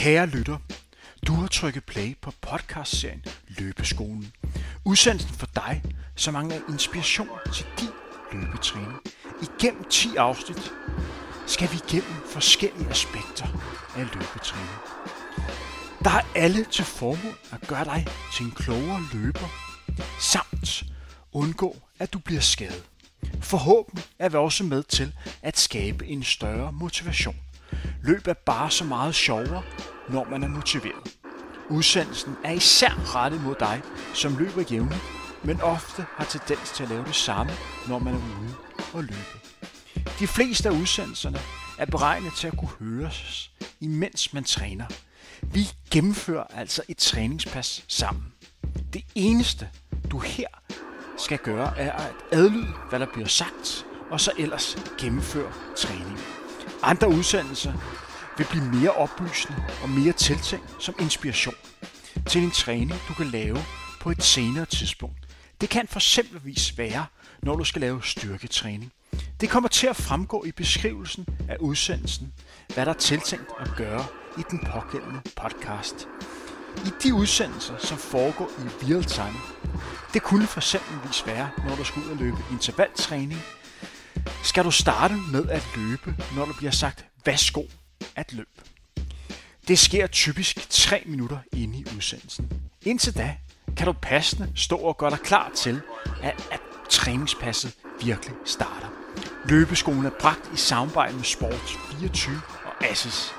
Kære lytter, du har trykket play på podcastserien Løbeskolen. Udsendelsen for dig, som mangler inspiration til din løbetræning. Igennem 10 afsnit skal vi igennem forskellige aspekter af løbetræning. Der er alle til formål at gøre dig til en klogere løber, samt undgå, at du bliver skadet. Forhåbentlig er vi også med til at skabe en større motivation. Løb er bare så meget sjovere, når man er motiveret. Udsendelsen er især rettet mod dig, som løber jævnligt, men ofte har tendens til at lave det samme, når man er ude og løbe. De fleste af udsendelserne er beregnet til at kunne høres, imens man træner. Vi gennemfører altså et træningspas sammen. Det eneste, du her skal gøre, er at adlyde, hvad der bliver sagt, og så ellers gennemføre træning. Andre udsendelser vil blive mere oplysende og mere tiltænkt som inspiration til en træning, du kan lave på et senere tidspunkt. Det kan for eksempelvis være, når du skal lave styrketræning. Det kommer til at fremgå i beskrivelsen af udsendelsen, hvad der er tiltænkt at gøre i den pågældende podcast. I de udsendelser, som foregår i real time, det kunne for eksempelvis være, når du skal ud og løbe intervaltræning, skal du starte med at løbe, når du bliver sagt, værsgo at løbe. Det sker typisk 3 minutter inde i udsendelsen. Indtil da kan du passende stå og gøre dig klar til, at, at træningspasset virkelig starter. Løbeskolen er bragt i samarbejde med Sport 24 og Assis.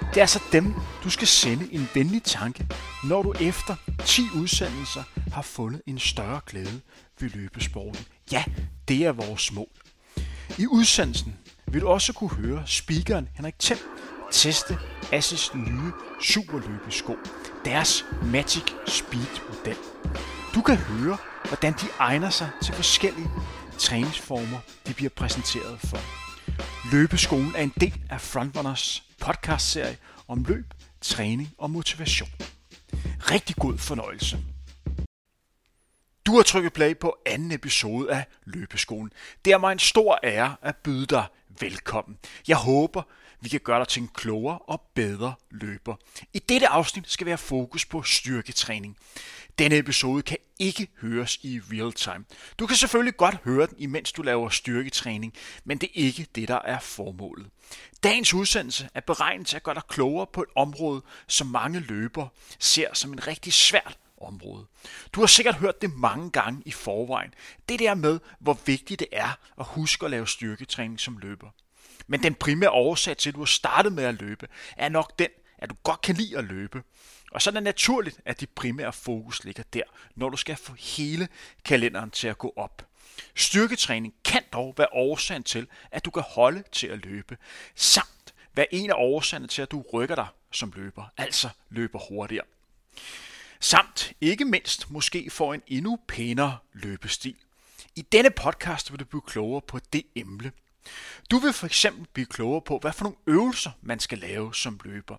Det er altså dem, du skal sende en venlig tanke, når du efter 10 udsendelser har fundet en større glæde ved løbesporten. Ja, det er vores mål. I udsendelsen vil du også kunne høre speakeren Henrik Thiem teste Assis nye superløbesko, deres Magic Speed model. Du kan høre, hvordan de egner sig til forskellige træningsformer, de bliver præsenteret for. Løbeskolen er en del af Frontrunners podcastserie om løb, træning og motivation. Rigtig god fornøjelse. Du har trykket play på anden episode af Løbeskolen. Det er mig en stor ære at byde dig velkommen. Jeg håber, vi kan gøre dig til en klogere og bedre løber. I dette afsnit skal vi have fokus på styrketræning. Denne episode kan ikke høres i real time. Du kan selvfølgelig godt høre den, imens du laver styrketræning, men det er ikke det, der er formålet. Dagens udsendelse er beregnet til at gøre dig klogere på et område, som mange løbere ser som en rigtig svært område. Du har sikkert hørt det mange gange i forvejen. Det der med, hvor vigtigt det er at huske at lave styrketræning som løber. Men den primære årsag til, at du har startet med at løbe, er nok den, at du godt kan lide at løbe. Og så er det naturligt, at dit primære fokus ligger der, når du skal få hele kalenderen til at gå op. Styrketræning kan dog være årsagen til, at du kan holde til at løbe, samt være en af årsagerne til, at du rykker dig som løber, altså løber hurtigere. Samt ikke mindst måske få en endnu pænere løbestil. I denne podcast vil du blive klogere på det emne. Du vil for eksempel blive klogere på, hvad for nogle øvelser man skal lave som løber.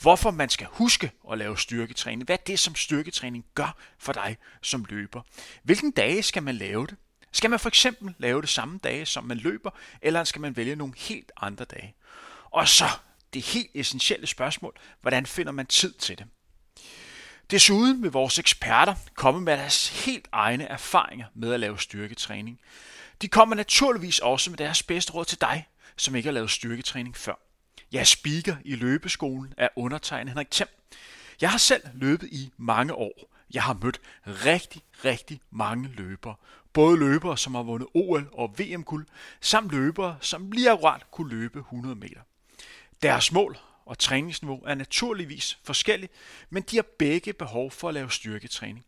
Hvorfor man skal huske at lave styrketræning. Hvad det som styrketræning gør for dig som løber. Hvilken dage skal man lave det? Skal man for eksempel lave det samme dage, som man løber, eller skal man vælge nogle helt andre dage? Og så det helt essentielle spørgsmål, hvordan finder man tid til det? Desuden vil vores eksperter komme med deres helt egne erfaringer med at lave styrketræning. De kommer naturligvis også med deres bedste råd til dig, som ikke har lavet styrketræning før. Jeg er speaker i løbeskolen af undertegnet Henrik Thiem. Jeg har selv løbet i mange år. Jeg har mødt rigtig, rigtig mange løbere. Både løbere, som har vundet OL og VM-guld, samt løbere, som lige akkurat kunne løbe 100 meter. Deres mål og træningsniveau er naturligvis forskellige, men de har begge behov for at lave styrketræning.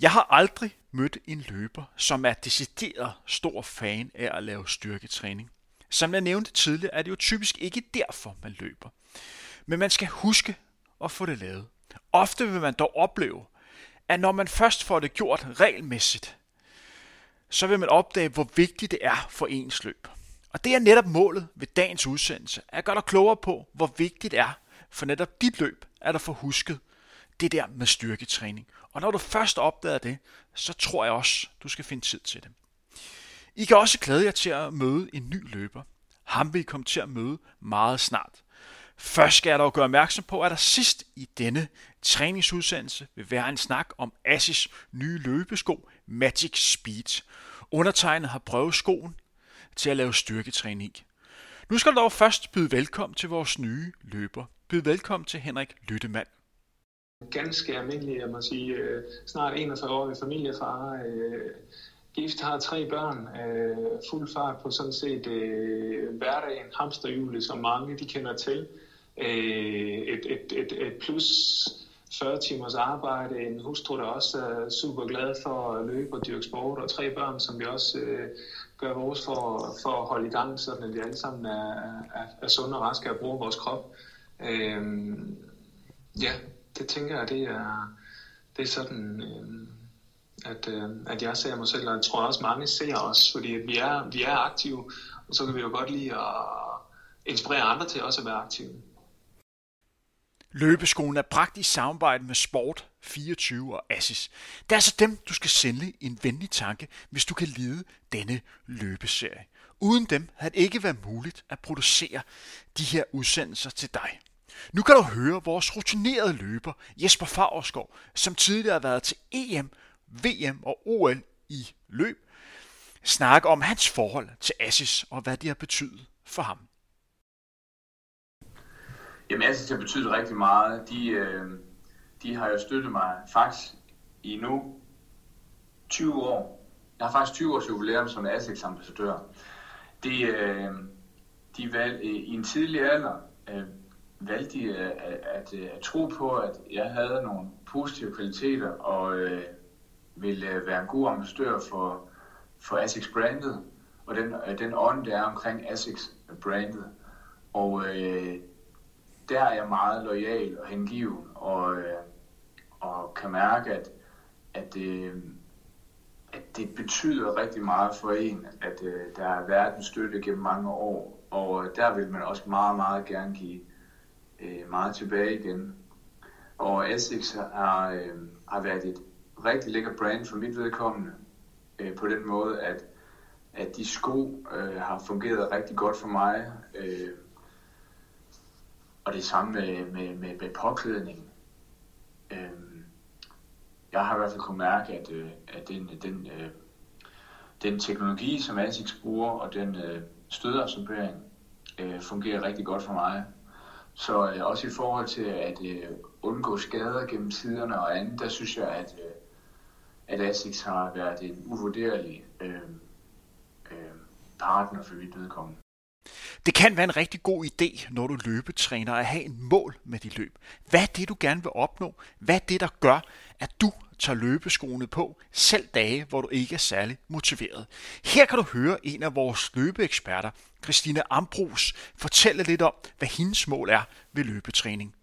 Jeg har aldrig mødt en løber, som er decideret stor fan af at lave styrketræning. Som jeg nævnte tidligere, er det jo typisk ikke derfor, man løber. Men man skal huske at få det lavet. Ofte vil man dog opleve, at når man først får det gjort regelmæssigt, så vil man opdage, hvor vigtigt det er for ens løb. Og det er netop målet ved dagens udsendelse, at gøre dig klogere på, hvor vigtigt det er for netop dit løb, at du får husket det der med styrketræning. Og når du først opdager det, så tror jeg også, du skal finde tid til det. I kan også glæde jer til at møde en ny løber. Ham vil I komme til at møde meget snart. Først skal jeg dog gøre opmærksom på, at der sidst i denne træningsudsendelse vil være en snak om Asis nye løbesko Magic Speed. Undertegnet har prøvet skoen til at lave styrketræning i. Nu skal du dog først byde velkommen til vores nye løber. Byd velkommen til Henrik Lyttemand. Ganske almindelig, jeg må sige, øh, snart 41 år i familiefar, øh, gift, har tre børn, øh, fuld fart på sådan set øh, hverdagen, hamsterhjulet, som mange de kender til. Et, et, et, et plus 40 timers arbejde, en hustru, der også er super glad for at løbe og dyrke sport, og tre børn, som vi også gøre vores for, for at holde i gang, sådan at vi alle sammen er, er, er sunde og raske og bruger vores krop. Øhm, ja, det tænker jeg, det er, det er sådan, øhm, at, øh, at jeg ser mig selv, og jeg tror også mange ser os, fordi vi er, vi er aktive, og så kan vi jo godt lide at inspirere andre til også at være aktive. Løbeskolen er praktisk samarbejde med Sport 24 og Assis. Det er altså dem, du skal sende en venlig tanke, hvis du kan lide denne løbeserie. Uden dem havde det ikke været muligt at producere de her udsendelser til dig. Nu kan du høre vores rutinerede løber Jesper Favrskov, som tidligere har været til EM, VM og OL i løb, snakke om hans forhold til Assis og hvad det har betydet for ham. Jamen Assis har betydet rigtig meget. De, øh, de har jo støttet mig faktisk i nu 20 år. Jeg har faktisk 20 års jubilæum som Asics ambassadør. De, øh, de valg, øh, i en tidlig alder øh, valgte de øh, at, at, at, at tro på, at jeg havde nogle positive kvaliteter og øh, ville være en god ambassadør for, for Asics brandet og den, den ånd, der er omkring Asics brandet. Og øh, der er jeg meget lojal og hengiven og, øh, og kan mærke, at, at, øh, at det betyder rigtig meget for en, at øh, der er været en støtte gennem mange år, og øh, der vil man også meget, meget gerne give øh, meget tilbage igen. Og Essex har, øh, har været et rigtig lækker brand for mit vedkommende, øh, på den måde, at, at de sko øh, har fungeret rigtig godt for mig, øh, og det samme med, med, med, med påklædningen. Øh, jeg har i hvert fald kunnet mærke, at, øh, at den, den, øh, den teknologi, som ASICS bruger, og den øh, stødabsorbering, øh, fungerer rigtig godt for mig. Så øh, også i forhold til at øh, undgå skader gennem tiderne og andet, der synes jeg, at, øh, at ASICS har været en uvurderlig øh, øh, partner for mit vedkommende. Det kan være en rigtig god idé, når du løbetræner, at have en mål med dit løb. Hvad er det, du gerne vil opnå? Hvad er det, der gør, at du tager løbeskoene på, selv dage, hvor du ikke er særlig motiveret? Her kan du høre en af vores løbeeksperter, Christine Ambrus, fortælle lidt om, hvad hendes mål er ved løbetræning.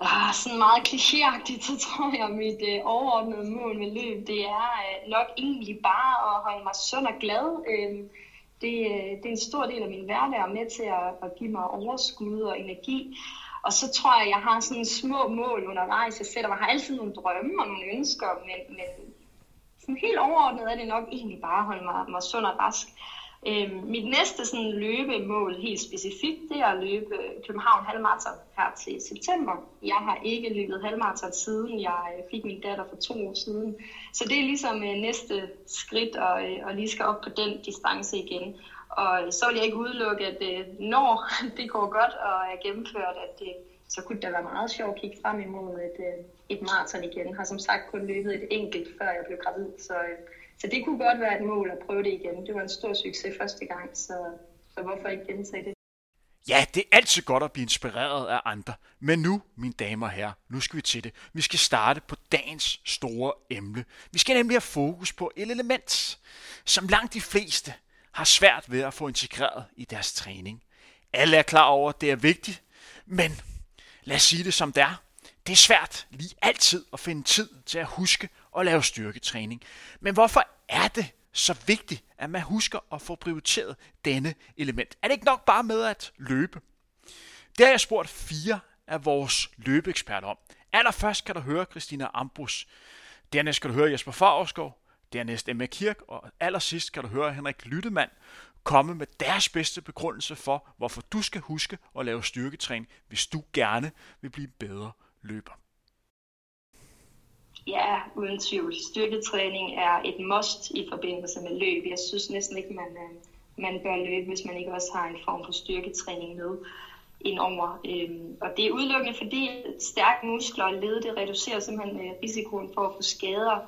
Ah, sådan meget klichéagtigt, så tror jeg, at mit øh, overordnede mål med løb, det er øh, nok egentlig bare at holde mig sund og glad. Øh, det, øh, det er en stor del af min hverdag og med til at, at give mig overskud og energi. Og så tror jeg, at jeg har sådan små mål undervejs. Jeg sætter mig har altid nogle drømme og nogle ønsker, men, men sådan helt overordnet er det nok egentlig bare at holde mig, mig sund og rask. Øh, mit næste sådan, løbemål helt specifikt, det er at løbe København Halvmarathon her til september. Jeg har ikke løbet halvmarathon siden jeg øh, fik min datter for to år siden. Så det er ligesom øh, næste skridt og, øh, og lige skal op på den distance igen. Og øh, så vil jeg ikke udelukke, at øh, når det går godt og er gennemført, at det, så kunne det være meget sjovt at kigge frem imod et, øh, et maraton igen. Jeg har som sagt kun løbet et enkelt, før jeg blev gravid, så øh, så det kunne godt være et mål at prøve det igen. Det var en stor succes første gang, så, så hvorfor ikke gentage det? Ja, det er altid godt at blive inspireret af andre. Men nu, mine damer og herrer, nu skal vi til det. Vi skal starte på dagens store emne. Vi skal nemlig have fokus på et element, som langt de fleste har svært ved at få integreret i deres træning. Alle er klar over, at det er vigtigt, men lad os sige det som det er. Det er svært lige altid at finde tid til at huske og lave styrketræning. Men hvorfor er det så vigtigt, at man husker at få prioriteret denne element? Er det ikke nok bare med at løbe? Det har jeg spurgt fire af vores løbeeksperter om. Allerførst kan du høre Christina Ambrus. Dernæst skal du høre Jesper Favrskov. Dernæst Emma Kirk. Og allersidst kan du høre Henrik Lyttemand komme med deres bedste begrundelse for, hvorfor du skal huske at lave styrketræning, hvis du gerne vil blive bedre løber. Ja, uden tvivl. Styrketræning er et must i forbindelse med løb. Jeg synes næsten ikke, man, øh, man bør løbe, hvis man ikke også har en form for styrketræning med indover. Øhm, og det er udelukkende fordi stærke muskler og led, det reducerer simpelthen øh, risikoen for at få skader,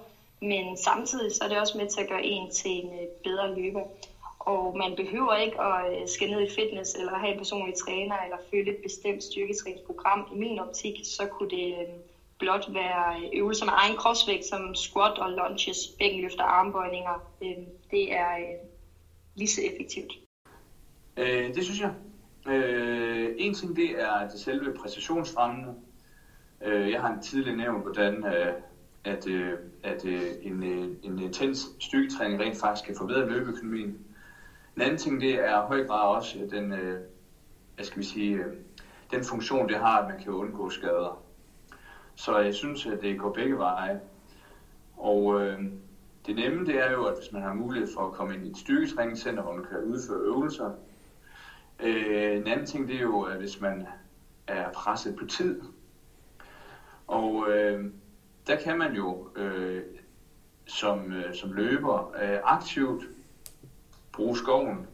men samtidig så er det også med til at gøre en til en øh, bedre løber. Og man behøver ikke at skal ned i fitness eller have en personlig træner eller følge et bestemt styrketræningsprogram. I min optik, så kunne det øhm, blot være øvelser med egen kropsvægt, som squat og lunges, bækkenløfter, armbøjninger. Øhm, det er øh, lige så effektivt. Øh, det synes jeg. Øh, en ting det er det selve præstationsfremmende. Øh, jeg har tidligere nævnt, hvordan øh, at, øh, at øh, en, øh, en intens styrketræning rent faktisk kan forbedre løbeøkonomien. En anden ting det er i høj grad også øh, den, øh, hvad skal vi sige, øh, den funktion det har, at man kan undgå skader. Så jeg synes, at det går begge veje. Og øh, det nemme det er jo, at hvis man har mulighed for at komme ind i et styrketræningscenter, hvor man kan udføre øvelser. Øh, en anden ting det er jo, at hvis man er presset på tid. Og øh, der kan man jo øh, som, øh, som løber øh, aktivt bruge skoven,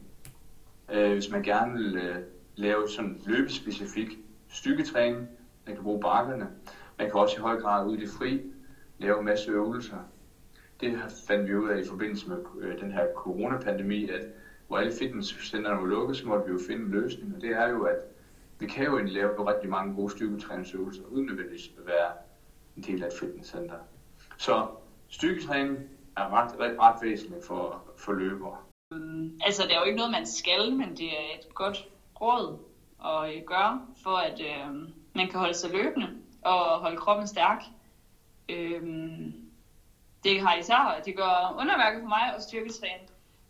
øh, hvis man gerne vil øh, lave sådan løbespecifik styrketræning. Man kan bruge bakkerne. Man kan også i høj grad ud i det fri lave en masse øvelser. Det fandt vi ud af i forbindelse med øh, den her coronapandemi, at hvor alle fitnesscenterne var lukket, så måtte vi jo finde en løsning. Og det er jo, at vi kan jo egentlig lave rigtig mange gode styrketræningsøvelser, uden nødvendigvis at være en del af et fitnesscenter. Så styrketræning er ret, ret, ret væsentligt for, for løbere. Mm, altså, det er jo ikke noget, man skal, men det er et godt råd at øh, gøre, for at øh, man kan holde sig løbende og holde kroppen stærk. Øhm, det har især, det gør underværket for mig at styrketræne.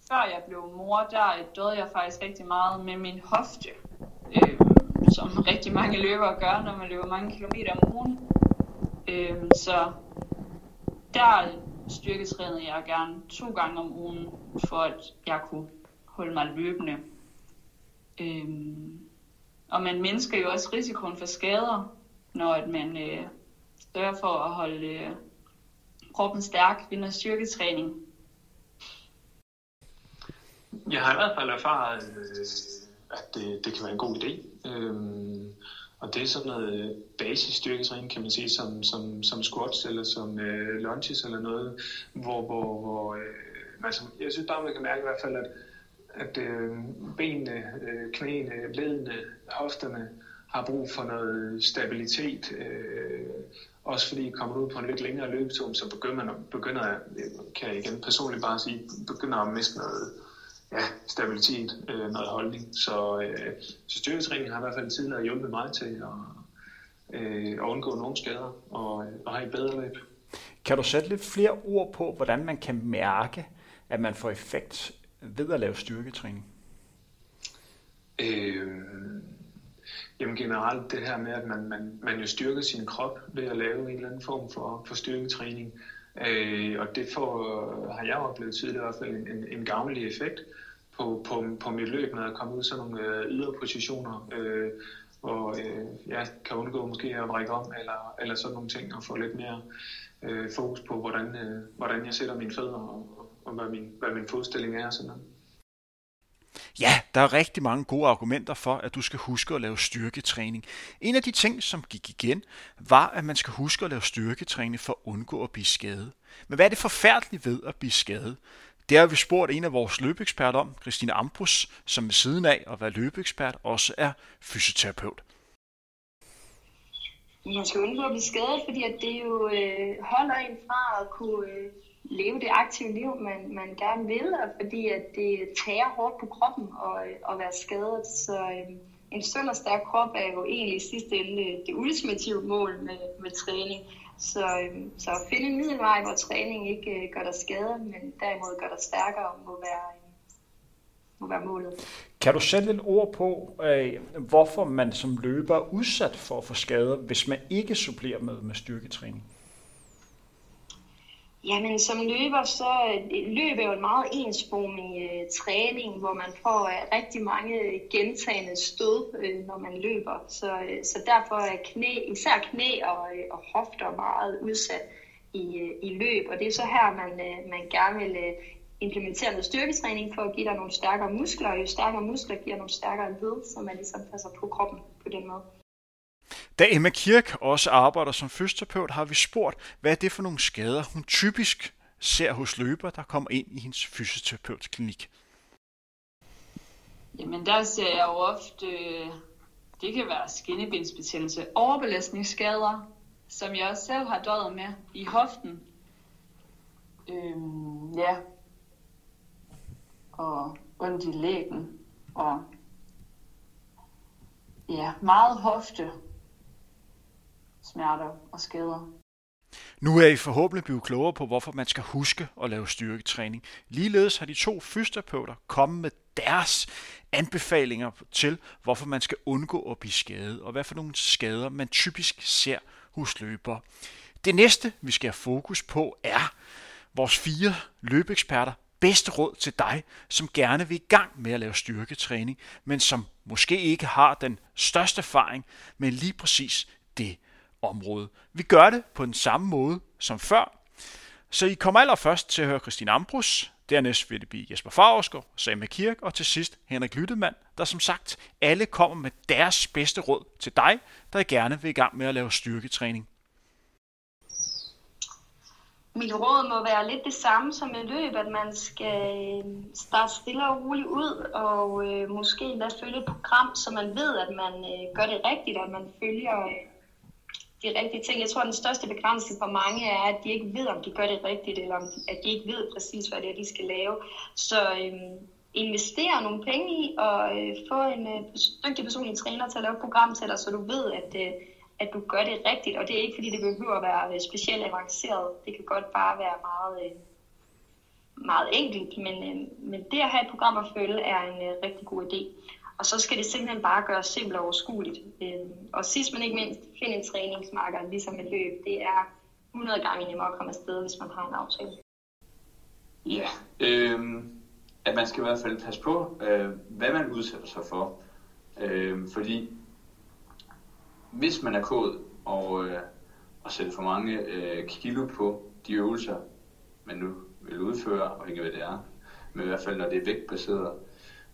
Før jeg blev mor, der døde jeg faktisk rigtig meget med min hofte, øhm, som rigtig mange løbere gør, når man løber mange kilometer om ugen. Øhm, så der styrketrænede jeg gerne to gange om ugen, for at jeg kunne holde mig løbende. Øhm, og man mindsker jo også risikoen for skader, når at man øh, sørger for at holde øh, kroppen stærk ved noget styrketræning. Jeg har i hvert fald erfaret, øh, at det, det kan være en god idé. Øhm, og det er sådan noget øh, basisstyrketræning, kan man sige, som, som, som squats eller som øh, lunges eller noget, hvor, hvor, hvor øh, altså, som, jeg synes bare, man kan mærke i hvert fald, at, at øh, benene, øh, knæene, ledene, hofterne, har brug for noget stabilitet. Øh, også fordi kommer ud på en lidt længere løbetur, så begynder, begynder jeg, kan jeg igen personligt bare sige, begynder at miste noget ja, stabilitet, øh, noget holdning. Så, øh, så styrketræning har i hvert fald tidligere hjulpet mig til at, øh, at undgå nogle skader og, og have et bedre løb. Kan du sætte lidt flere ord på, hvordan man kan mærke, at man får effekt ved at lave styrketræning? Øh, Jamen generelt det her med, at man, man, man jo styrker sin krop ved at lave en eller anden form for, for styrketræning. Øh, og det får, har jeg oplevet tidligere i hvert fald en, en, en gavnlig effekt på, på, på mit løb, når jeg kommer ud i sådan nogle øh, ydre positioner, øh, hvor øh, jeg kan undgå måske at brække om, eller, eller sådan nogle ting, og få lidt mere øh, fokus på, hvordan, øh, hvordan jeg sætter mine fødder, og, og, og hvad, min, hvad min fodstilling er. og Sådan noget. Ja, der er rigtig mange gode argumenter for, at du skal huske at lave styrketræning. En af de ting, som gik igen, var, at man skal huske at lave styrketræning for at undgå at blive skadet. Men hvad er det forfærdeligt ved at blive skadet? Det har vi spurgt en af vores løbeeksperter om, Christine Ambrus, som ved siden af at være løbeekspert også er fysioterapeut. Man skal undgå at blive skadet, fordi at det jo øh, holder en fra at kunne øh, leve det aktive liv, man, man gerne vil, og fordi at det tager hårdt på kroppen og, og være skadet. Så øh, en sund og stærk krop er jo egentlig i sidste ende det ultimative mål med, med træning. Så, øh, så at finde en middelvej, hvor træning ikke øh, gør dig skade, men derimod gør dig stærkere, må være, må være målet. Kan du sætte lidt ord på, øh, hvorfor man som løber er udsat for at få skader, hvis man ikke supplerer med, med styrketræning? Jamen, som løber, så øh, løb er jo en meget ensformig øh, træning, hvor man får øh, rigtig mange øh, gentagende stød, øh, når man løber. Så, øh, så derfor er knæ, især knæ og, øh, og hofter meget udsat i, øh, i løb. Og det er så her, man, øh, man gerne vil øh, implementere noget styrketræning for at give dig nogle stærkere muskler, og jo stærkere muskler giver nogle stærkere led, så man ligesom passer på kroppen på den måde. Da Emma Kirk også arbejder som fysioterapeut, har vi spurgt, hvad er det for nogle skader, hun typisk ser hos løber, der kommer ind i hendes fysioterapeutklinik. Jamen der ser jeg jo ofte, det kan være skinnebindsbetændelse, overbelastningsskader, som jeg også selv har døjet med i hoften. Øhm, ja, og ondt i lægen, og ja, meget hofte smerter og skader. Nu er I forhåbentlig blevet klogere på, hvorfor man skal huske at lave styrketræning. Ligeledes har de to fysioterapeuter kommet med deres anbefalinger til, hvorfor man skal undgå at blive skadet, og hvad for nogle skader man typisk ser hos løbere. Det næste, vi skal have fokus på, er vores fire løbeeksperter bedste råd til dig, som gerne vil i gang med at lave styrketræning, men som måske ikke har den største erfaring med lige præcis det område. Vi gør det på den samme måde som før. Så I kommer allerførst til at høre Christine Ambrus, dernæst vil det blive Jesper Favrskov, Samme Kirk og til sidst Henrik Lyttemann, der som sagt alle kommer med deres bedste råd til dig, der gerne vil i gang med at lave styrketræning. Mit råd må være lidt det samme som i løb, at man skal øh, starte stille og roligt ud, og øh, måske lade følge et program, så man ved, at man øh, gør det rigtigt, at man følger øh, de rigtige ting. Jeg tror, at den største begrænsning for mange er, at de ikke ved, om de gør det rigtigt, eller om, at de ikke ved præcis, hvad det er, de skal lave. Så øhm, investere nogle penge i, og øh, få en øh, dygtig personlig træner til at lave et program til dig, så du ved, at, øh, at du gør det rigtigt. Og det er ikke, fordi det behøver at være øh, specielt avanceret. Det kan godt bare være meget... Øh, meget enkelt, men, øh, men det at have et program at følge er en øh, rigtig god idé. Og så skal det simpelthen bare gøres simpelt og overskueligt. Øhm, og sidst men ikke mindst, find en træningsmarker, ligesom et løb. Det er 100 gange nemmere at komme afsted, hvis man har en aftale. Ja, øh, at man skal i hvert fald passe på, øh, hvad man udsætter sig for. Øh, fordi hvis man er kod og, øh, og sætter for mange øh, kilo på de øvelser, man nu vil udføre, afhængig af hvad det er, men i hvert fald når det er vægtbaseret,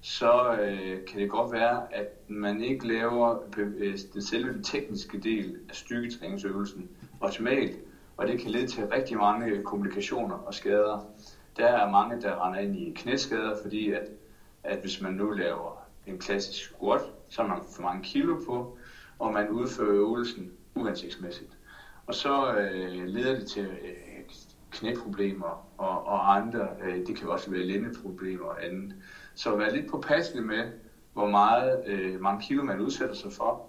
så øh, kan det godt være, at man ikke laver øh, den selve den tekniske del af styrketræningsøvelsen optimalt, og det kan lede til rigtig mange komplikationer og skader. Der er mange, der render ind i knæskader, fordi at, at hvis man nu laver en klassisk squat, så har man for mange kilo på, og man udfører øvelsen uhensigtsmæssigt. Og så øh, leder det til øh, knæproblemer og, og andre, øh, det kan også være lændeproblemer og andet. Så vær lidt påpasselig med, hvor meget øh, mange kilo man udsætter sig for.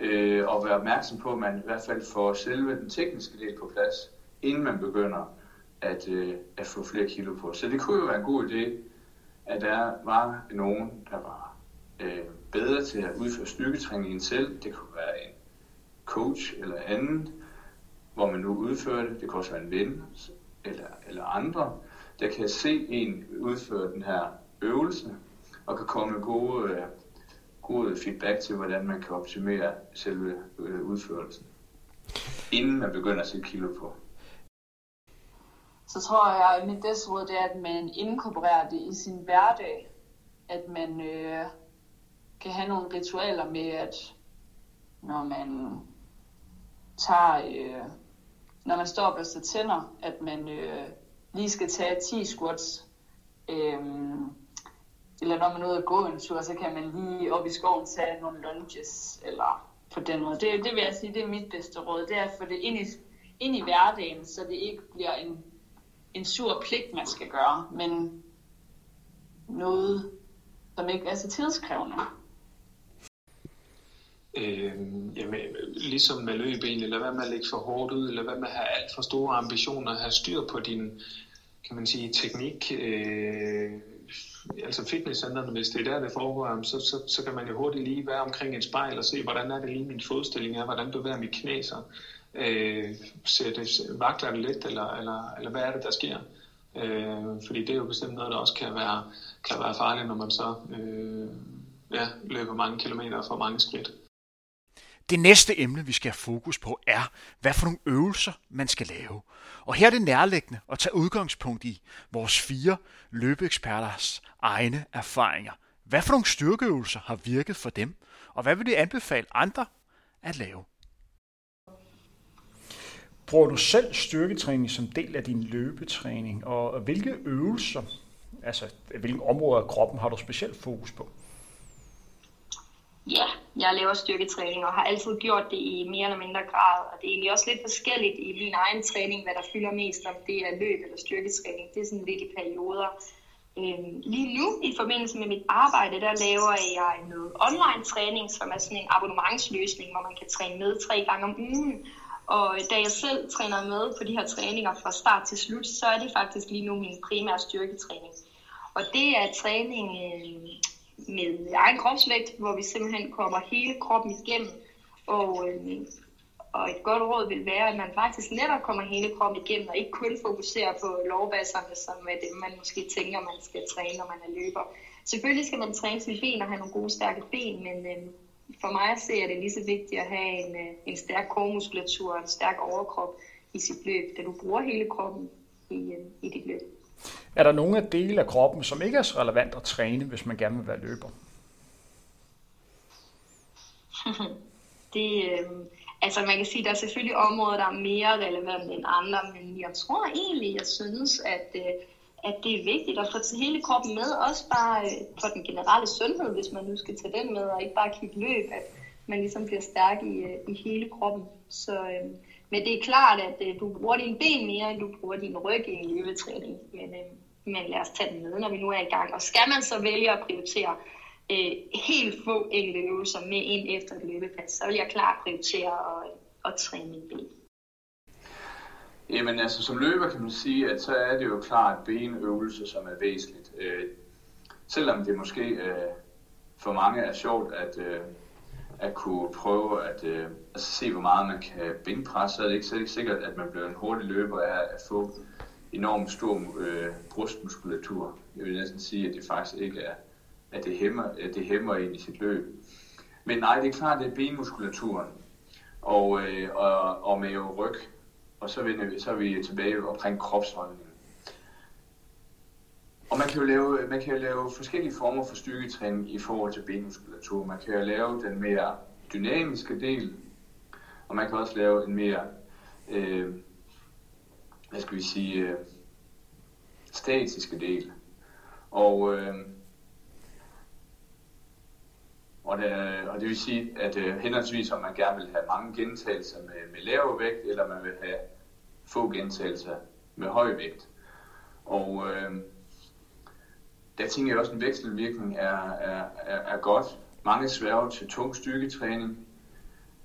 Øh, og vær opmærksom på, at man i hvert fald får selve den tekniske del på plads, inden man begynder at, øh, at få flere kilo på. Så det kunne jo være en god idé, at der var nogen, der var øh, bedre til at udføre styrketræning end selv. Det kunne være en coach eller anden, hvor man nu udfører det. Det kan også være en ven eller, eller andre, der kan se en udføre den her øvelse, og kan komme med gode, øh, gode feedback til, hvordan man kan optimere selve øh, udførelsen, inden man begynder at sætte kilo på. Så tror jeg, at mit bedste råd er, at man inkorporerer det i sin hverdag. At man øh, kan have nogle ritualer med, at når man tager, øh, når man står og børster tænder, at man øh, lige skal tage 10 squats. Øh, eller når man er ude at gå en tur, så kan man lige op i skoven tage nogle lunges, eller på den måde. Det, det vil jeg sige, det er mit bedste råd. Det er at få det ind i, ind i hverdagen, så det ikke bliver en, en sur pligt, man skal gøre, men noget, som ikke er så tidskrævende. Øh, jamen, ligesom med løb egentlig, lad være med at lægge for hårdt ud, eller hvad med at have alt for store ambitioner, have styr på din, kan man sige, teknik, øh, altså fitnesscenterne, hvis det er der, det foregår, så, så, så kan man jo hurtigt lige være omkring et spejl og se, hvordan er det lige min fodstilling er, hvordan bevæger mit knæ sig. øh, sætte vagter det lidt, eller, eller, eller hvad er det, der sker? Øh, fordi det er jo bestemt noget, der også kan være, kan være farligt, når man så øh, ja, løber mange kilometer og for mange skridt. Det næste emne, vi skal have fokus på, er, hvad for nogle øvelser man skal lave. Og her er det nærliggende at tage udgangspunkt i vores fire løbeeksperters egne erfaringer. Hvad for nogle styrkeøvelser har virket for dem, og hvad vil det anbefale andre at lave? Bruger du selv styrketræning som del af din løbetræning, og hvilke øvelser, altså hvilke områder af kroppen har du specielt fokus på? Ja, jeg laver styrketræning og har altid gjort det i mere eller mindre grad. Og det er egentlig også lidt forskelligt i min egen træning, hvad der fylder mest, om det er løb eller styrketræning. Det er sådan lidt i perioder. Øhm, lige nu, i forbindelse med mit arbejde, der laver jeg noget online træning, som er sådan en abonnementsløsning, hvor man kan træne med tre gange om ugen. Og da jeg selv træner med på de her træninger fra start til slut, så er det faktisk lige nu min primære styrketræning. Og det er træning øh, med egen kropsvægt, hvor vi simpelthen kommer hele kroppen igennem. Og, øh, og et godt råd vil være, at man faktisk netop kommer hele kroppen igennem, og ikke kun fokuserer på lovbasserne, som er det, man måske tænker, man skal træne, når man er løber. Selvfølgelig skal man træne sine ben og have nogle gode, stærke ben, men øh, for mig ser jeg det lige så vigtigt at have en, øh, en stærk kormuskulatur og en stærk overkrop i sit løb, da du bruger hele kroppen i, øh, i dit løb. Er der nogle af dele af kroppen, som ikke er så relevant at træne, hvis man gerne vil være løber? det, øh, altså man kan sige, at der er selvfølgelig områder, der er mere relevante end andre, men jeg tror egentlig, jeg synes, at, øh, at det er vigtigt at få til hele kroppen med, også bare øh, for den generelle sundhed, hvis man nu skal tage den med, og ikke bare kigge løb, at man ligesom bliver stærk i, øh, i hele kroppen. Så, øh, men det er klart, at øh, du bruger dine ben mere, end du bruger din ryg i en løbetræning. Men, øh, men lad os tage den med, når vi nu er i gang. Og skal man så vælge at prioritere øh, helt få enkelte øvelser med ind efter et løbepas, så vil jeg klart prioritere at, at træne min ben. Jamen altså som løber kan man sige, at så er det jo klart benøvelse, som er væsentligt. Øh, selvom det måske øh, for mange er sjovt at, øh, at kunne prøve at øh, altså se, hvor meget man kan bænkpresse, så er det ikke, så er det ikke sikkert, at man bliver en hurtig løber af at få enormt stor øh, brystmuskulatur. Jeg vil næsten sige, at det faktisk ikke er, at det hæmmer, at det hæmmer en i sit løb. Men nej, det er klart, det er benmuskulaturen og, øh, og, og med jo ryg. Og så, vender vi, så er vi tilbage omkring kropsholdning. Og man kan jo lave, man kan jo lave forskellige former for styrketræning i forhold til benmuskulatur. Man kan jo lave den mere dynamiske del, og man kan også lave en mere øh, hvad skal vi sige, øh, statiske del. Og, øh, og, det, og det vil sige, at øh, henholdsvis om man gerne vil have mange gentagelser med, med lav vægt, eller man vil have få gentagelser med høj vægt. Og øh, der tænker jeg også, at en vekselvirkning er, er, er, er godt. Mange sværger til tung styrketræning.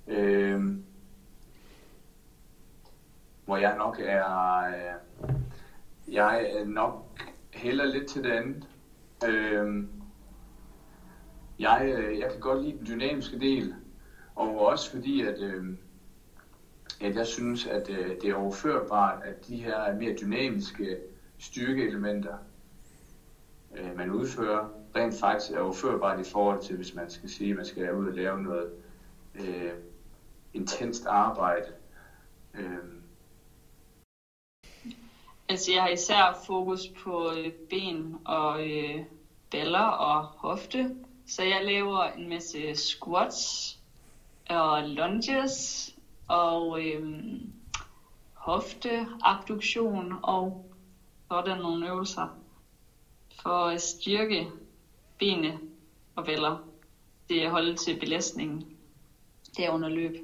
Øh, hvor jeg nok er, øh, jeg er nok heller lidt til det andet. Øhm, øh, jeg, jeg kan godt lide den dynamiske del, og også fordi, at, øh, at jeg synes, at øh, det er overførbart, at de her mere dynamiske styrkeelementer, øh, man udfører, rent faktisk er udførbart i forhold til, hvis man skal sige, at man skal ud og lave noget øh, intenst arbejde. Øh, Altså jeg har især fokus på øh, ben og øh, baller og hofte. Så jeg laver en masse squats og lunges og øh, hofteabduktion og sådan nogle øvelser for at styrke benene og vælger. Det er at holde til belastningen der under løb.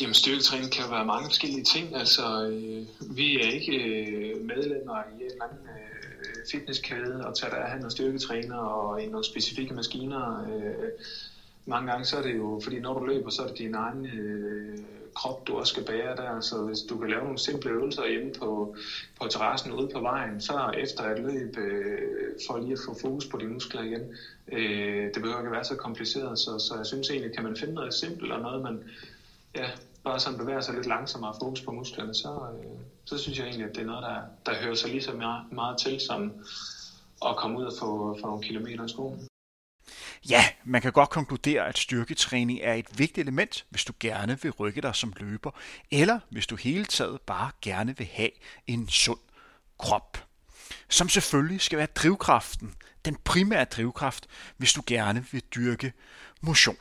Jamen styrketræning kan være mange forskellige ting. Altså, øh, vi er ikke øh, medlemmer i en eller anden øh, fitnesskæde og tager derhen og styrketræner og i nogle specifikke maskiner. Øh, mange gange så er det jo, fordi når du løber, så er det din egen øh, krop, du også skal bære der. Så hvis du kan lave nogle simple øvelser hjemme på, på terrassen ude på vejen, så efter et løb, øh, for lige at få fokus på dine muskler igen, øh, det behøver ikke være så kompliceret. Så, så jeg synes egentlig, kan man finde noget simpelt og noget, man ja, bare sådan bevæger sig lidt langsommere og fokus på musklerne, så, øh, så synes jeg egentlig, at det er noget, der, der hører sig lige så meget, meget til som at komme ud og få, få nogle kilometer i skoen. Ja, man kan godt konkludere, at styrketræning er et vigtigt element, hvis du gerne vil rykke dig som løber, eller hvis du hele taget bare gerne vil have en sund krop. Som selvfølgelig skal være drivkraften, den primære drivkraft, hvis du gerne vil dyrke motion.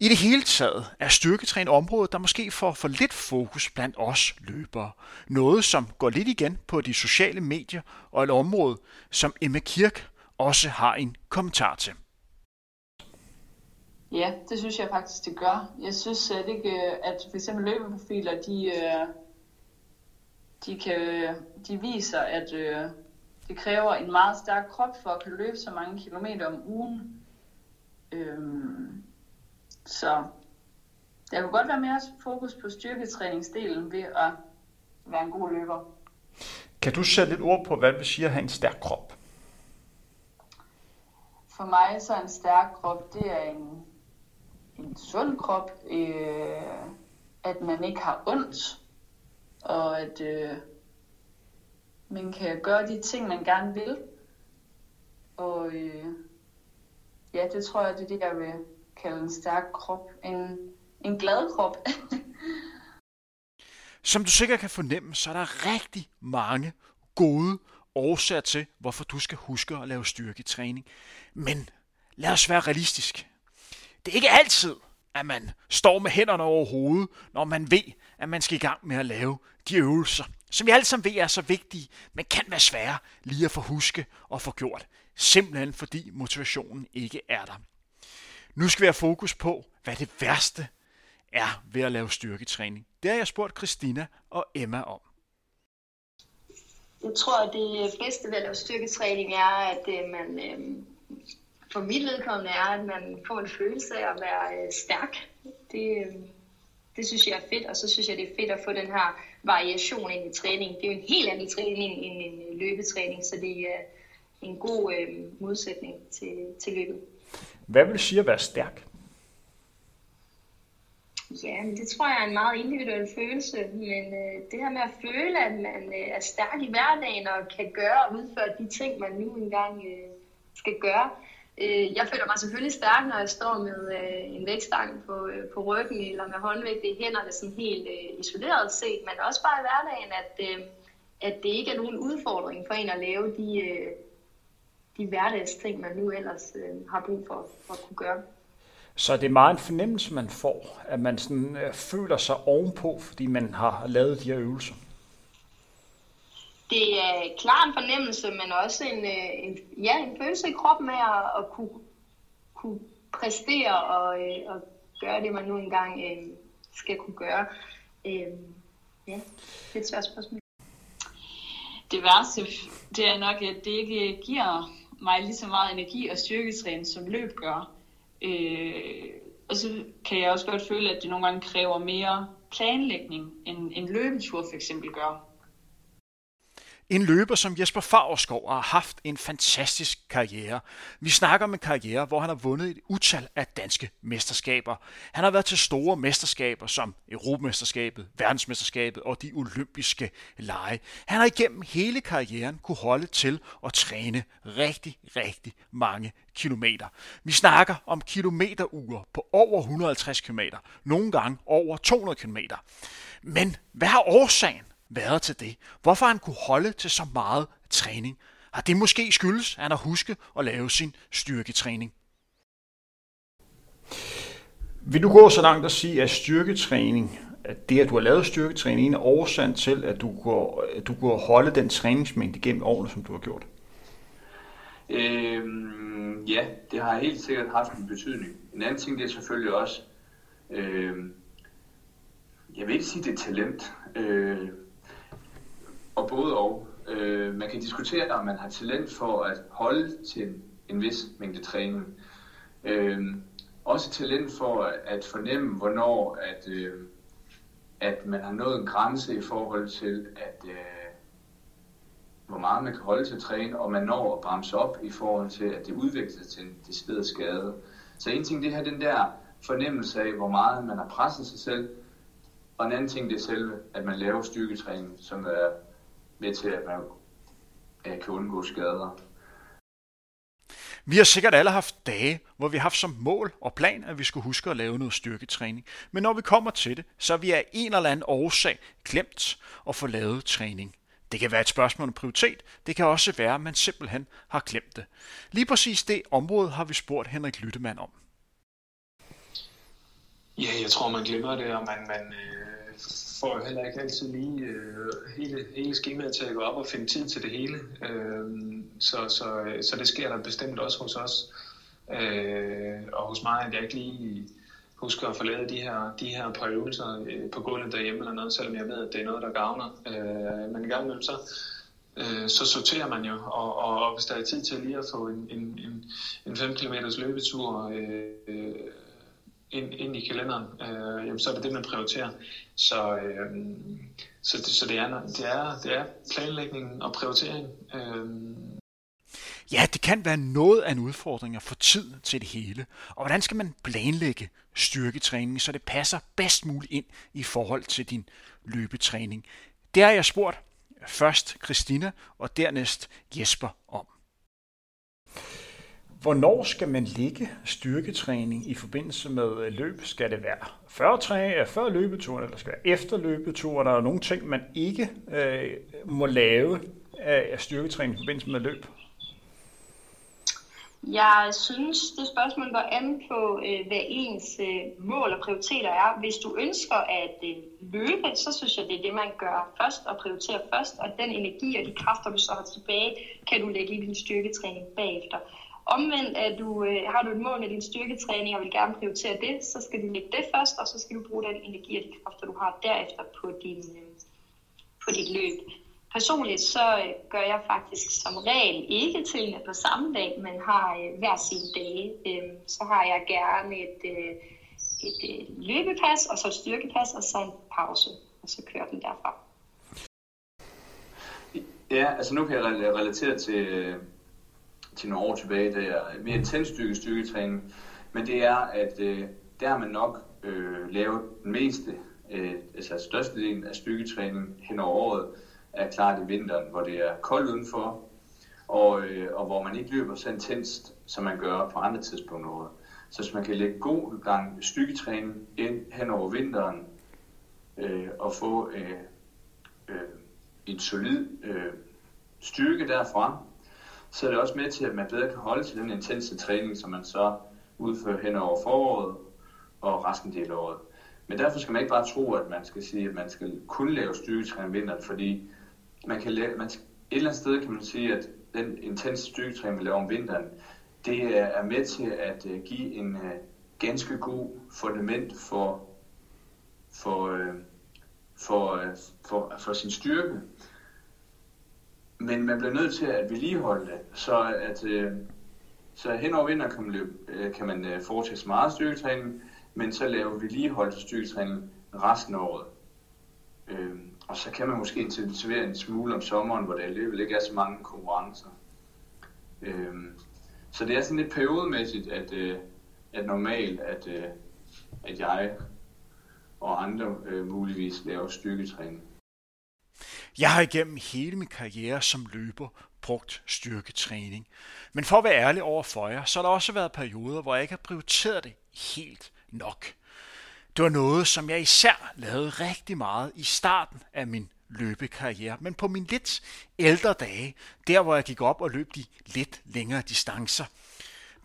I det hele taget er styrketræning området, der måske får for lidt fokus blandt os løbere. Noget, som går lidt igen på de sociale medier og et område, som Emma Kirk også har en kommentar til. Ja, det synes jeg faktisk, det gør. Jeg synes slet ikke, at for eksempel løbeprofiler, de, øh, de, kan, de viser, at øh, det kræver en meget stærk krop for at kunne løbe så mange kilometer om ugen. Øhm, så der kunne godt være mere fokus på styrketræningsdelen ved at være en god løber. Kan du sætte lidt ord på, hvad det vil sige at have en stærk krop? For mig så er en stærk krop, det er en, en sund krop, øh, at man ikke har ondt, og at øh, man kan gøre de ting, man gerne vil. Og øh, ja, det tror jeg, det er det, jeg vil kalde en stærk krop. En, en glad krop. Som du sikkert kan fornemme, så er der rigtig mange gode årsager til, hvorfor du skal huske at lave styrketræning. Men lad os være realistisk. Det er ikke altid, at man står med hænderne over hovedet, når man ved, at man skal i gang med at lave de øvelser, som vi alle sammen ved er så vigtige, men kan være svære lige at få huske og få gjort. Simpelthen fordi motivationen ikke er der. Nu skal vi have fokus på, hvad det værste er ved at lave styrketræning. Det har jeg spurgt Christina og Emma om. Jeg tror, at det bedste ved at lave styrketræning er, at øh, man øh, for mit vedkommende er, at man får en følelse af at være øh, stærk. Det, øh, det synes jeg er fedt, og så synes jeg, det er fedt at få den her variation ind i træning. Det er jo en helt anden træning end en øh, løbetræning, så det er en god øh, modsætning til, til løbet. Hvad vil du sige at være stærk? Ja, men det tror jeg er en meget individuel følelse, men øh, det her med at føle, at man øh, er stærk i hverdagen og kan gøre og udføre de ting, man nu engang øh, skal gøre. Øh, jeg føler mig selvfølgelig stærk, når jeg står med øh, en vægtstang på, øh, på ryggen eller med håndvægt i hænderne sådan helt øh, isoleret set, men også bare i hverdagen, at, øh, at det ikke er nogen udfordring for en at lave de, øh, de hverdagsting, man nu ellers øh, har brug for, for at kunne gøre. Så det er meget en fornemmelse, man får, at man sådan, øh, føler sig ovenpå, fordi man har lavet de her øvelser. Det er klart en fornemmelse, men også en, øh, en, ja, en følelse i kroppen med at, at kunne, kunne præstere og, øh, og gøre det, man nu engang øh, skal kunne gøre. Øh, ja, det er et svært spørgsmål. Det værste, det er nok, at det ikke giver mig lige så meget energi og styrketræning, som løb gør. Øh, og så kan jeg også godt føle, at det nogle gange kræver mere planlægning, end en løbetur for eksempel gør. En løber som Jesper Fagerskov har haft en fantastisk karriere. Vi snakker om en karriere, hvor han har vundet et utal af danske mesterskaber. Han har været til store mesterskaber som Europamesterskabet, Verdensmesterskabet og de olympiske lege. Han har igennem hele karrieren kunne holde til at træne rigtig, rigtig mange kilometer. Vi snakker om kilometeruger på over 150 km, nogle gange over 200 km. Men hvad har årsagen været til det? Hvorfor han kunne holde til så meget træning? Har det måske skyldes, at han har husket at lave sin styrketræning? Vil du gå så langt at sige, at styrketræning, at det, at du har lavet styrketræning, er årsagen til, at du går, at du går holde den træningsmængde gennem årene, som du har gjort? Øhm, ja, det har helt sikkert haft en betydning. En anden ting, det er selvfølgelig også, øhm, jeg vil ikke sige, det er talent. Øh, og både og. Øh, man kan diskutere, om man har talent for at holde til en, vis mængde træning. Øh, også talent for at fornemme, hvornår at, øh, at man har nået en grænse i forhold til, at øh, hvor meget man kan holde til at træne, og man når at bremse op i forhold til, at det udvikler sig til en decideret skade. Så en ting, det her den der fornemmelse af, hvor meget man har presset sig selv. Og en anden ting, det er selve, at man laver styrketræning, som er med til, at man kan undgå skader. Vi har sikkert alle haft dage, hvor vi har haft som mål og plan, at vi skulle huske at lave noget styrketræning. Men når vi kommer til det, så er vi af en eller anden årsag glemt at få lavet træning. Det kan være et spørgsmål om prioritet. Det kan også være, at man simpelthen har glemt det. Lige præcis det område har vi spurgt Henrik Lyttemann om. Ja, jeg tror, man glemmer det, og man, man øh, får jo heller ikke altid lige øh, hele, hele skemaet til at gå op og finde tid til det hele. Øh, så, så, øh, så det sker der bestemt også hos os. Øh, og hos mig, at jeg ikke lige husker at forlade de her, de her par øvelser øh, på gulvet derhjemme eller noget, selvom jeg ved, at det er noget, der gavner. Øh, men i gang med så, øh, så sorterer man jo, og, og, og hvis der er tid til lige at få en, en, en, en 5 km løbetur øh, øh, ind, ind i kalenderen, øh, jamen, så er det det, man prioriterer. Så, øh, så, det, så det, er, det, er, det er planlægningen og prioriteringen. Øh, Ja, det kan være noget af en udfordring at få tid til det hele. Og hvordan skal man planlægge styrketræning, så det passer bedst muligt ind i forhold til din løbetræning? Det har jeg spurgt først Christina og dernæst Jesper om. Hvornår skal man ligge styrketræning i forbindelse med øh, løb? Skal det være før, træ, øh, før løbeturen, eller skal det være efter løbeturen? Der er nogle ting, man ikke øh, må lave af styrketræning i forbindelse med løb. Jeg synes, det spørgsmål går an på, øh, hvad ens mål og prioriteter er. Hvis du ønsker at løbe, så synes jeg, det er det, man gør først og prioriterer først. Og den energi og de kræfter, du så har tilbage, kan du lægge i din styrketræning bagefter. Omvendt at du, øh, har du et mål med din styrketræning og vil gerne prioritere det, så skal du lægge det først, og så skal du bruge den energi og de kræfter, du har derefter på, din, øh, på dit løb. Personligt så øh, gør jeg faktisk som regel ikke tingene på samme dag, men har øh, hver sin dage. Øh, så har jeg gerne et, øh, et øh, løbepas, og så et styrkepas, og så en pause, og så kører den derfra. Ja, altså nu kan jeg relatere til, øh, til nogle år tilbage, da jeg mere intens styrke styrketræning, men det er, at øh, der har man nok øh, lavet den meste, øh, altså størstedelen af styrketræning hen over året, er klart i vinteren, hvor det er koldt udenfor, og, øh, og hvor man ikke løber så intenst, som man gør på andre tidspunkter. Så hvis man kan lægge god gang styrketræning ind hen over vinteren, øh, og få øh, øh, en solid øh, styrke derfra, så er det også med til, at man bedre kan holde til den intense træning, som man så udfører hen over foråret og resten del af året. Men derfor skal man ikke bare tro, at man skal sige, at man skal kun lave styrketræning om vinteren, fordi man kan lave, man, et eller andet sted kan man sige, at den intense styrketræning, vi laver om vinteren, det er med til at øh, give en uh, ganske god fundament for, for, uh, for, uh, for, for sin styrke. Men man bliver nødt til at vedligeholde det, så at øh, så hen over vinteren kan man, løbe, øh, kan man øh, foretage så meget styrketræning, men så lave vedligeholdelse styrketræning resten af året. Øh, og så kan man måske intensivere en smule om sommeren, hvor der alligevel ikke er så mange konkurrencer. Øh, så det er sådan lidt periodemæssigt, at, øh, at normalt, at, øh, at jeg og andre øh, muligvis laver styrketræning. Jeg har igennem hele min karriere som løber brugt styrketræning. Men for at være ærlig over for jer, så har der også været perioder, hvor jeg ikke har prioriteret det helt nok. Det var noget, som jeg især lavede rigtig meget i starten af min løbekarriere. Men på min lidt ældre dage, der hvor jeg gik op og løb de lidt længere distancer,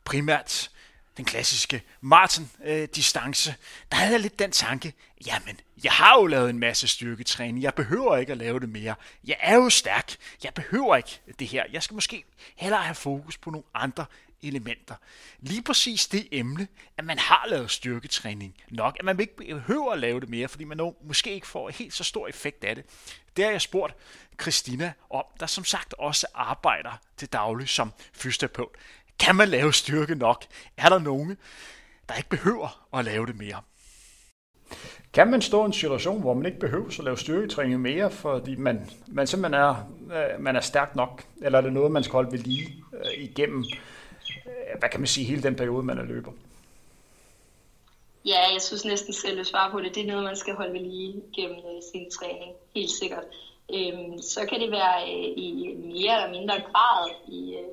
primært den klassiske Martin-distance, øh, der havde jeg lidt den tanke, jamen, jeg har jo lavet en masse styrketræning, jeg behøver ikke at lave det mere. Jeg er jo stærk, jeg behøver ikke det her. Jeg skal måske hellere have fokus på nogle andre elementer. Lige præcis det emne, at man har lavet styrketræning nok, at man ikke behøver at lave det mere, fordi man måske ikke får helt så stor effekt af det. Det har jeg spurgt Christina om, der som sagt også arbejder til daglig som fysioterapeut. Kan man lave styrke nok? Er der nogen, der ikke behøver at lave det mere? Kan man stå i en situation, hvor man ikke behøver at lave styrketræning mere, fordi man, man simpelthen er, øh, man er stærk nok? Eller er det noget, man skal holde ved lige øh, igennem hvad kan man sige, hele den periode, man er løber? Ja, jeg synes næsten selv at svare på det. Det er noget, man skal holde ved lige gennem øh, sin træning, helt sikkert. Øhm, så kan det være øh, i mere eller mindre grad i, øh,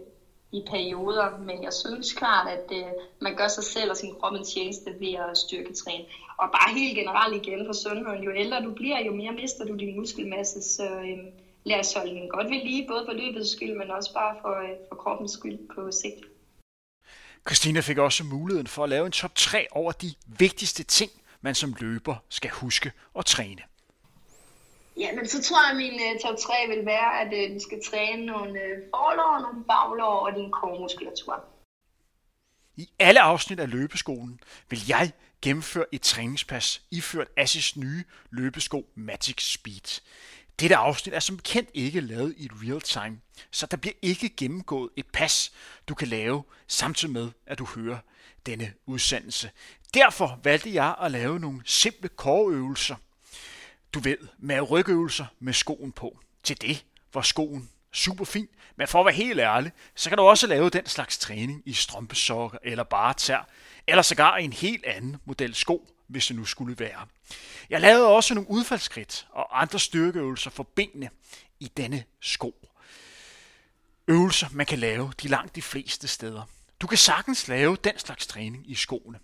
i perioder, men jeg synes klart, at øh, man gør sig selv og sin krop en tjeneste ved at styrketræne. Og bare helt generelt igen for sundheden, jo ældre du bliver, jo mere mister du din muskelmasse, så øh, lad os holde den godt ved lige, både for løbets skyld, men også bare for, øh, for kroppens skyld på sigt. Christina fik også muligheden for at lave en top 3 over de vigtigste ting, man som løber skal huske og træne. Ja, men så tror jeg, at min uh, top 3 vil være, at øh, uh, du skal træne nogle uh, forlår, nogle baglår og din kormuskulatur. I alle afsnit af løbeskolen vil jeg gennemføre et træningspas iført Assis nye løbesko Magic Speed. Dette afsnit er som bekendt ikke lavet i real time, så der bliver ikke gennemgået et pas, du kan lave samtidig med, at du hører denne udsendelse. Derfor valgte jeg at lave nogle simple koreøvelser. Du ved, med rygøvelser med skoen på. Til det var skoen super fin, men for at være helt ærlig, så kan du også lave den slags træning i strømpesokker eller bare tær, eller sågar en helt anden model sko, hvis det nu skulle være. Jeg lavede også nogle udfaldskridt og andre styrkeøvelser for benene i denne sko. Øvelser, man kan lave de langt de fleste steder. Du kan sagtens lave den slags træning i skoene.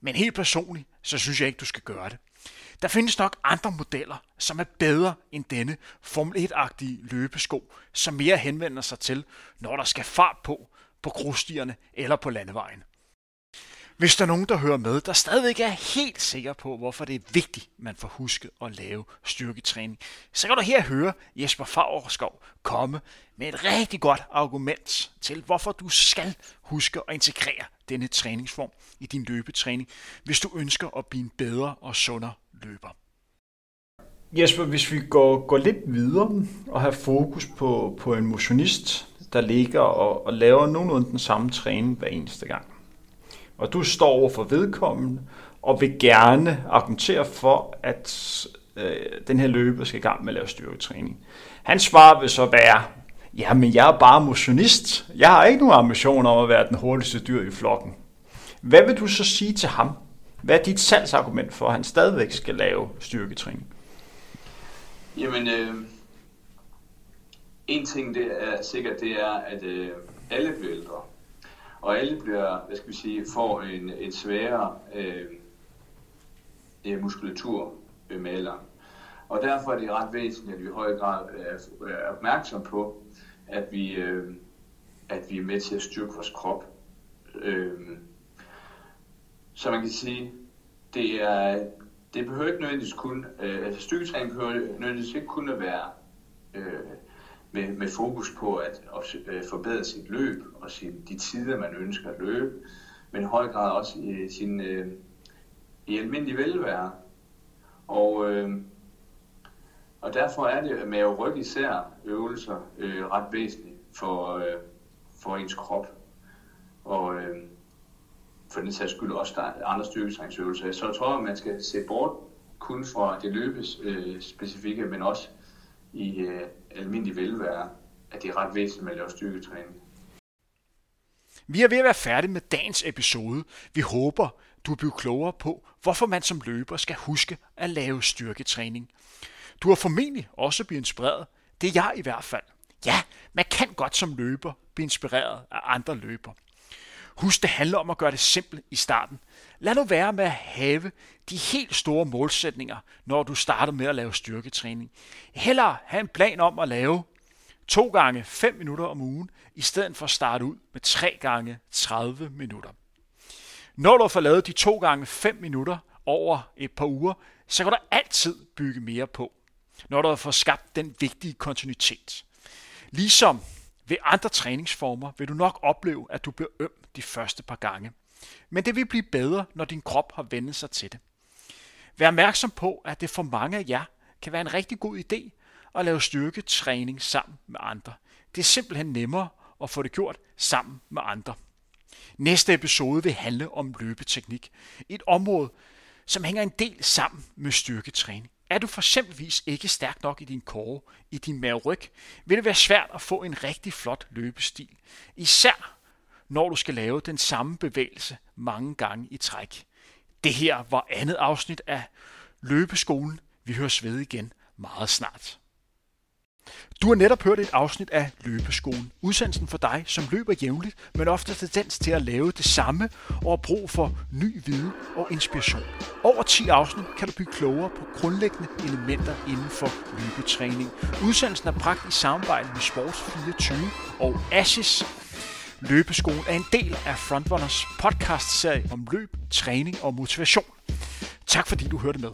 Men helt personligt, så synes jeg ikke, du skal gøre det. Der findes nok andre modeller, som er bedre end denne Formel 1-agtige løbesko, som mere henvender sig til, når der skal fart på, på grusstierne eller på landevejen. Hvis der er nogen, der hører med, der stadigvæk er helt sikker på, hvorfor det er vigtigt, man får husket at lave styrketræning, så kan du her høre Jesper Favreskov komme med et rigtig godt argument til, hvorfor du skal huske at integrere denne træningsform i din løbetræning, hvis du ønsker at blive en bedre og sundere løber. Jesper, hvis vi går, går lidt videre og har fokus på, på en motionist, der ligger og, og laver nogenlunde den samme træning hver eneste gang og du står over for vedkommende, og vil gerne argumentere for, at øh, den her løber skal i gang med at lave styrketræning. Hans svar vil så være, ja, men jeg er bare motionist. Jeg har ikke nogen ambition om at være den hurtigste dyr i flokken. Hvad vil du så sige til ham? Hvad er dit salgsargument for, at han stadigvæk skal lave styrketræning? Jamen, øh, en ting det er sikkert, det er, at øh, alle bliver ældre og alle bliver, hvad skal vi sige, får en, en sværere øh, muskulatur med alderen. Og derfor er det ret væsentligt, at vi i høj grad er opmærksom på, at vi, øh, at vi er med til at styrke vores krop. Øh, så man kan sige, det er det behøver ikke nødvendigvis kun, øh, altså styrketræning behøver nødvendigvis ikke kun at være øh, med, med fokus på at, øh, forbedre sit løb og sin, de tider, man ønsker at løbe, men i høj grad også i, sin, øh, i almindelig velvære. Og, øh, og derfor er det med at rykke især øvelser øh, ret væsentligt for, øh, for ens krop. Og øh, for den sags skyld også der er andre styrketræningsøvelser. Så jeg tror, at man skal se bort kun fra det løbes øh, specifikke, men også i øh, almindelig velvære, at det er ret væsentligt med at lave styrketræning. Vi er ved at være færdige med dagens episode. Vi håber, du er blevet klogere på, hvorfor man som løber skal huske at lave styrketræning. Du har formentlig også blevet inspireret. Det er jeg i hvert fald. Ja, man kan godt som løber blive inspireret af andre løber. Husk, det handler om at gøre det simpelt i starten. Lad nu være med at have de helt store målsætninger, når du starter med at lave styrketræning. Heller have en plan om at lave to gange 5 minutter om ugen, i stedet for at starte ud med 3 gange 30 minutter. Når du har fået lavet de to gange 5 minutter over et par uger, så kan du altid bygge mere på, når du har fået skabt den vigtige kontinuitet. Ligesom ved andre træningsformer vil du nok opleve, at du bliver øm de første par gange. Men det vil blive bedre, når din krop har vendt sig til det. Vær opmærksom på, at det for mange af jer kan være en rigtig god idé at lave styrketræning sammen med andre. Det er simpelthen nemmere at få det gjort sammen med andre. Næste episode vil handle om løbeteknik. Et område, som hænger en del sammen med styrketræning. Er du for eksempelvis ikke stærk nok i din kåre, i din maveryg, vil det være svært at få en rigtig flot løbestil. Især når du skal lave den samme bevægelse mange gange i træk. Det her var andet afsnit af Løbeskolen. Vi høres ved igen meget snart. Du har netop hørt et afsnit af Løbeskolen. Udsendelsen for dig, som løber jævnligt, men ofte tendens til at lave det samme og har brug for ny viden og inspiration. Over 10 afsnit kan du blive klogere på grundlæggende elementer inden for løbetræning. Udsendelsen er bragt i samarbejde med Sports24 og Ashes. Løbeskolen er en del af Frontrunners podcast-serie om løb, træning og motivation. Tak fordi du hørte med.